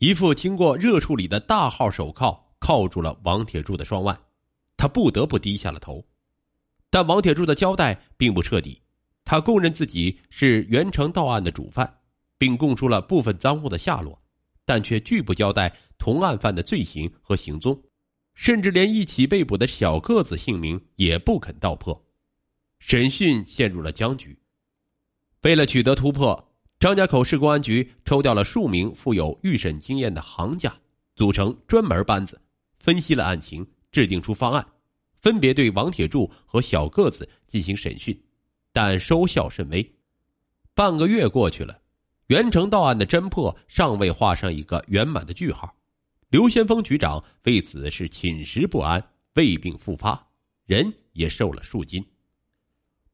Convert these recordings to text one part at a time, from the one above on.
一副经过热处理的大号手铐铐住了王铁柱的双腕，他不得不低下了头。但王铁柱的交代并不彻底，他供认自己是袁成盗案的主犯，并供出了部分赃物的下落，但却拒不交代同案犯的罪行和行踪，甚至连一起被捕的小个子姓名也不肯道破。审讯陷入了僵局。为了取得突破。张家口市公安局抽调了数名富有预审经验的行家，组成专门班子，分析了案情，制定出方案，分别对王铁柱和小个子进行审讯，但收效甚微。半个月过去了，袁成盗案的侦破尚未画上一个圆满的句号。刘先锋局长为此是寝食不安，胃病复发，人也瘦了数斤。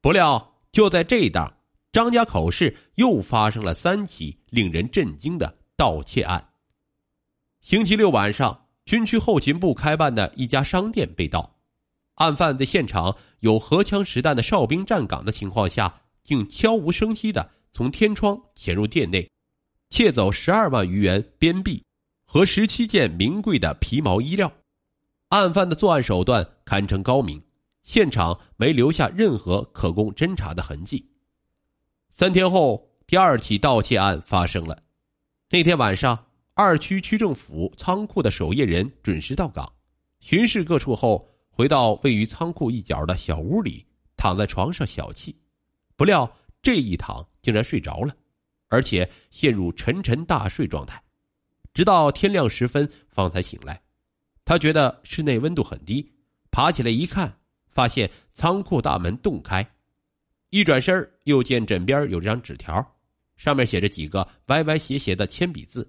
不料就在这当。张家口市又发生了三起令人震惊的盗窃案。星期六晚上，军区后勤部开办的一家商店被盗，案犯在现场有荷枪实弹的哨兵站岗的情况下，竟悄无声息的从天窗潜入店内，窃走十二万余元边币和十七件名贵的皮毛衣料。案犯的作案手段堪称高明，现场没留下任何可供侦查的痕迹。三天后，第二起盗窃案发生了。那天晚上，二区区政府仓库的守夜人准时到岗，巡视各处后，回到位于仓库一角的小屋里，躺在床上小憩。不料这一躺竟然睡着了，而且陷入沉沉大睡状态，直到天亮时分方才醒来。他觉得室内温度很低，爬起来一看，发现仓库大门洞开。一转身又见枕边有张纸条，上面写着几个歪歪斜斜的铅笔字：“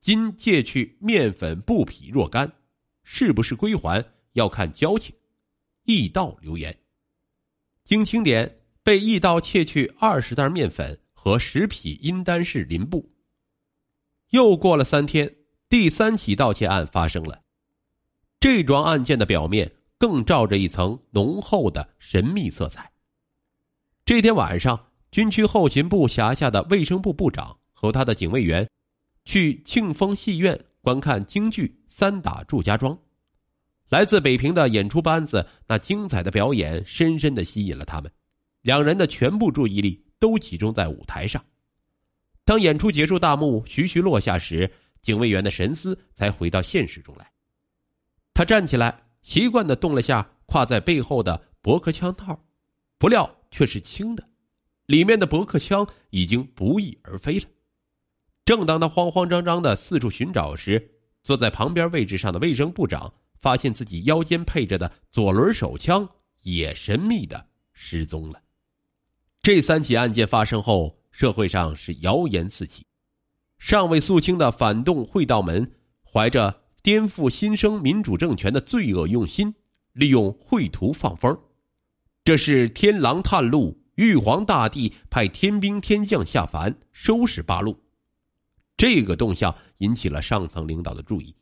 今借去面粉布匹若干，是不是归还要看交情。”易道留言。经清点，被易道窃去二十袋面粉和十匹阴丹士林布。又过了三天，第三起盗窃案发生了。这桩案件的表面更罩着一层浓厚的神秘色彩。这天晚上，军区后勤部辖下的卫生部部长和他的警卫员，去庆丰戏院观看京剧《三打祝家庄》。来自北平的演出班子那精彩的表演，深深的吸引了他们。两人的全部注意力都集中在舞台上。当演出结束，大幕徐徐落下时，警卫员的神思才回到现实中来。他站起来，习惯的动了下挎在背后的驳壳枪套，不料。却是轻的，里面的驳壳枪已经不翼而飞了。正当他慌慌张张的四处寻找时，坐在旁边位置上的卫生部长发现自己腰间配着的左轮手枪也神秘的失踪了。这三起案件发生后，社会上是谣言四起，尚未肃清的反动会道门怀着颠覆新生民主政权的罪恶用心，利用绘图放风。这是天狼探路，玉皇大帝派天兵天将下凡收拾八路。这个动向引起了上层领导的注意。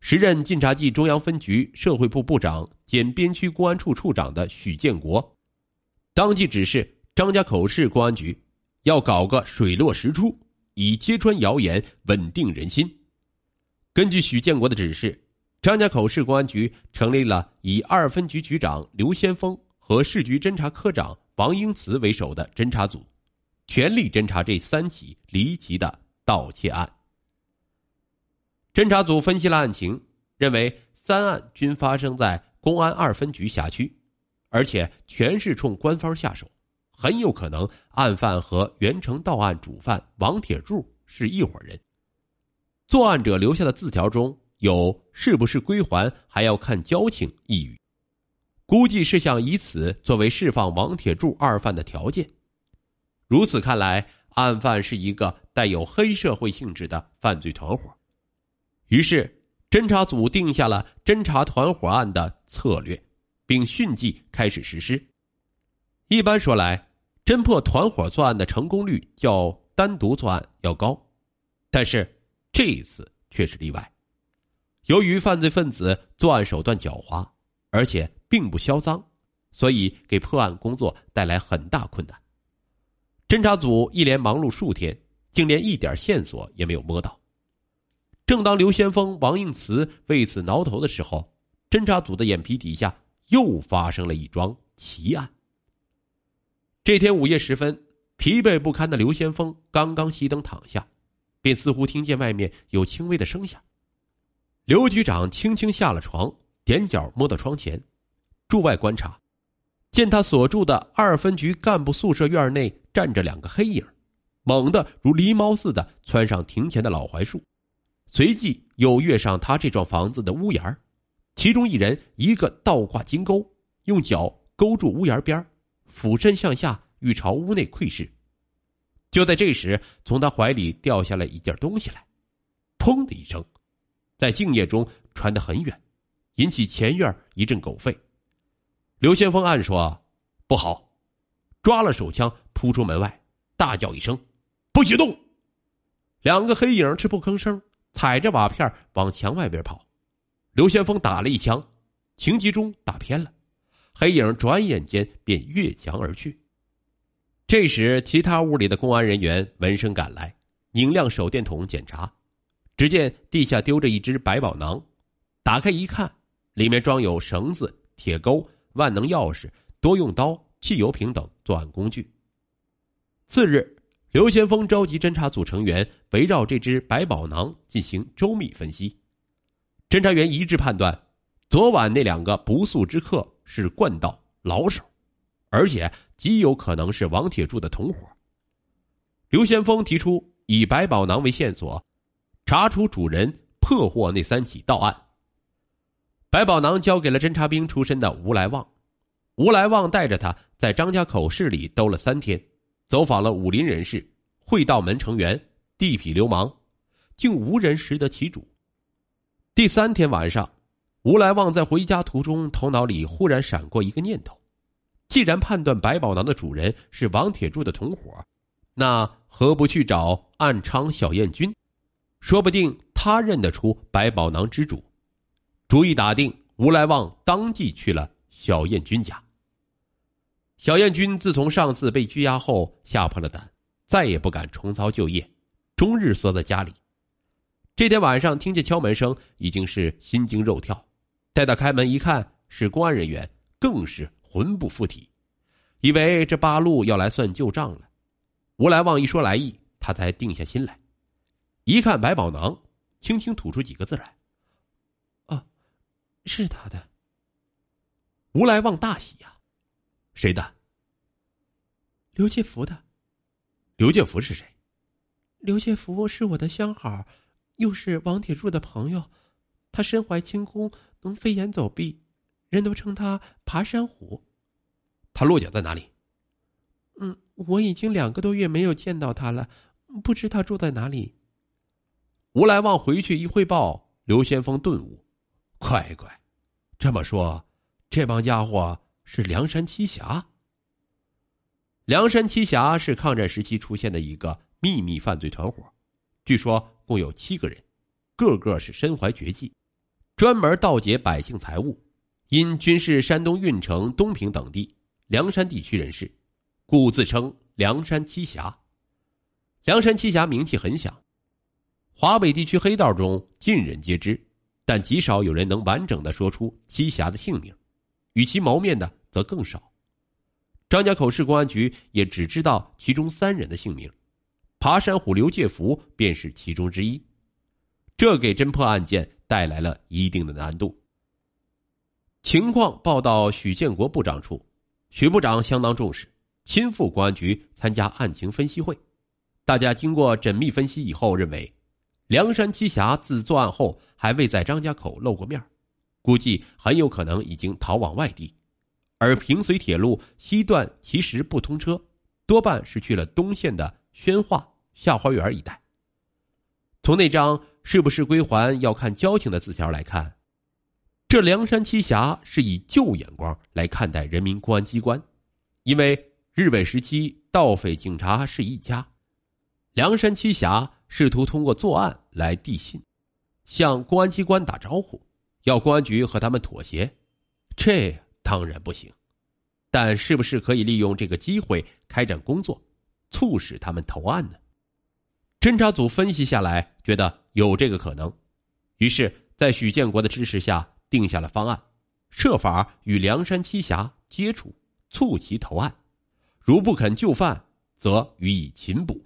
时任晋察冀中央分局社会部部长兼边区公安处处长的许建国，当即指示张家口市公安局要搞个水落石出，以揭穿谣言，稳定人心。根据许建国的指示，张家口市公安局成立了以二分局局长刘先锋。和市局侦查科长王英慈为首的侦查组，全力侦查这三起离奇的盗窃案。侦查组分析了案情，认为三案均发生在公安二分局辖区，而且全是冲官方下手，很有可能案犯和原成盗案主犯王铁柱是一伙人。作案者留下的字条中有“是不是归还还要看交情”一语。估计是想以此作为释放王铁柱二犯的条件。如此看来，案犯是一个带有黑社会性质的犯罪团伙。于是，侦查组定下了侦查团伙案的策略，并迅即开始实施。一般说来，侦破团伙作案的成功率较单独作案要高，但是这一次却是例外。由于犯罪分子作案手段狡猾，而且。并不嚣张，所以给破案工作带来很大困难。侦查组一连忙碌数天，竟连一点线索也没有摸到。正当刘先锋、王应慈为此挠头的时候，侦查组的眼皮底下又发生了一桩奇案。这天午夜时分，疲惫不堪的刘先锋刚刚熄灯躺下，便似乎听见外面有轻微的声响。刘局长轻轻下了床，踮脚摸到窗前，驻外观察，见他所住的二分局干部宿舍院内站着两个黑影，猛地如狸猫似的窜上庭前的老槐树。随即又跃上他这幢房子的屋檐其中一人一个倒挂金钩，用脚勾住屋檐边俯身向下欲朝屋内窥视。就在这时，从他怀里掉下来一件东西来，砰的一声，在静夜中传得很远，引起前院一阵狗吠。刘先锋暗说：“不好！”抓了手枪扑出门外，大叫一声：“不许动！”两个黑影却不吭声。踩着瓦片往墙外边跑，刘先锋打了一枪，情急中打偏了，黑影转眼间便越墙而去。这时，其他屋里的公安人员闻声赶来，拧亮手电筒检查，只见地下丢着一只百宝囊，打开一看，里面装有绳子、铁钩、万能钥匙、多用刀、汽油瓶等作案工具。次日。刘先锋召集侦查组成员，围绕这只百宝囊进行周密分析。侦查员一致判断，昨晚那两个不速之客是惯盗老手，而且极有可能是王铁柱的同伙。刘先锋提出以百宝囊为线索，查出主人，破获那三起盗案。百宝囊交给了侦察兵出身的吴来旺，吴来旺带着他在张家口市里兜了三天。走访了武林人士、会道门成员、地痞流氓，竟无人识得其主。第三天晚上，吴来旺在回家途中，头脑里忽然闪过一个念头：既然判断百宝囊的主人是王铁柱的同伙，那何不去找暗娼小燕君？说不定他认得出百宝囊之主。主意打定，吴来旺当即去了小燕君家。小燕军自从上次被拘押后，吓破了胆，再也不敢重操旧业，终日缩在家里。这天晚上听见敲门声，已经是心惊肉跳。待他开门一看，是公安人员，更是魂不附体，以为这八路要来算旧账了。吴来旺一说来意，他才定下心来。一看百宝囊，轻轻吐出几个字来：“，是他的。”吴来旺大喜呀。谁的？刘介福的。刘介福是谁？刘介福是我的相好，又是王铁柱的朋友。他身怀轻功，能飞檐走壁，人都称他爬山虎。他落脚在哪里？嗯，我已经两个多月没有见到他了，不知他住在哪里。吴来旺回去一汇报，刘先锋顿悟：乖乖，这么说，这帮家伙。是梁山七侠。梁山七侠是抗战时期出现的一个秘密犯罪团伙，据说共有七个人，个个是身怀绝技，专门盗劫百姓财物。因均是山东运城、东平等地梁山地区人士，故自称梁山七侠。梁山七侠名气很响，华北地区黑道中尽人皆知，但极少有人能完整的说出七侠的姓名。与其谋面的则更少，张家口市公安局也只知道其中三人的姓名，爬山虎刘介福便是其中之一，这给侦破案件带来了一定的难度。情况报到许建国部长处，许部长相当重视，亲赴公安局参加案情分析会，大家经过缜密分析以后认为，梁山七侠自作案后还未在张家口露过面估计很有可能已经逃往外地，而平绥铁路西段其实不通车，多半是去了东线的宣化下花园一带。从那张是不是归还要看交情的字条来看，这梁山七侠是以旧眼光来看待人民公安机关，因为日本时期盗匪警察是一家，梁山七侠试图通过作案来递信，向公安机关打招呼。要公安局和他们妥协，这当然不行。但是不是可以利用这个机会开展工作，促使他们投案呢？侦查组分析下来，觉得有这个可能。于是，在许建国的支持下，定下了方案，设法与梁山七侠接触，促其投案。如不肯就范，则予以擒捕。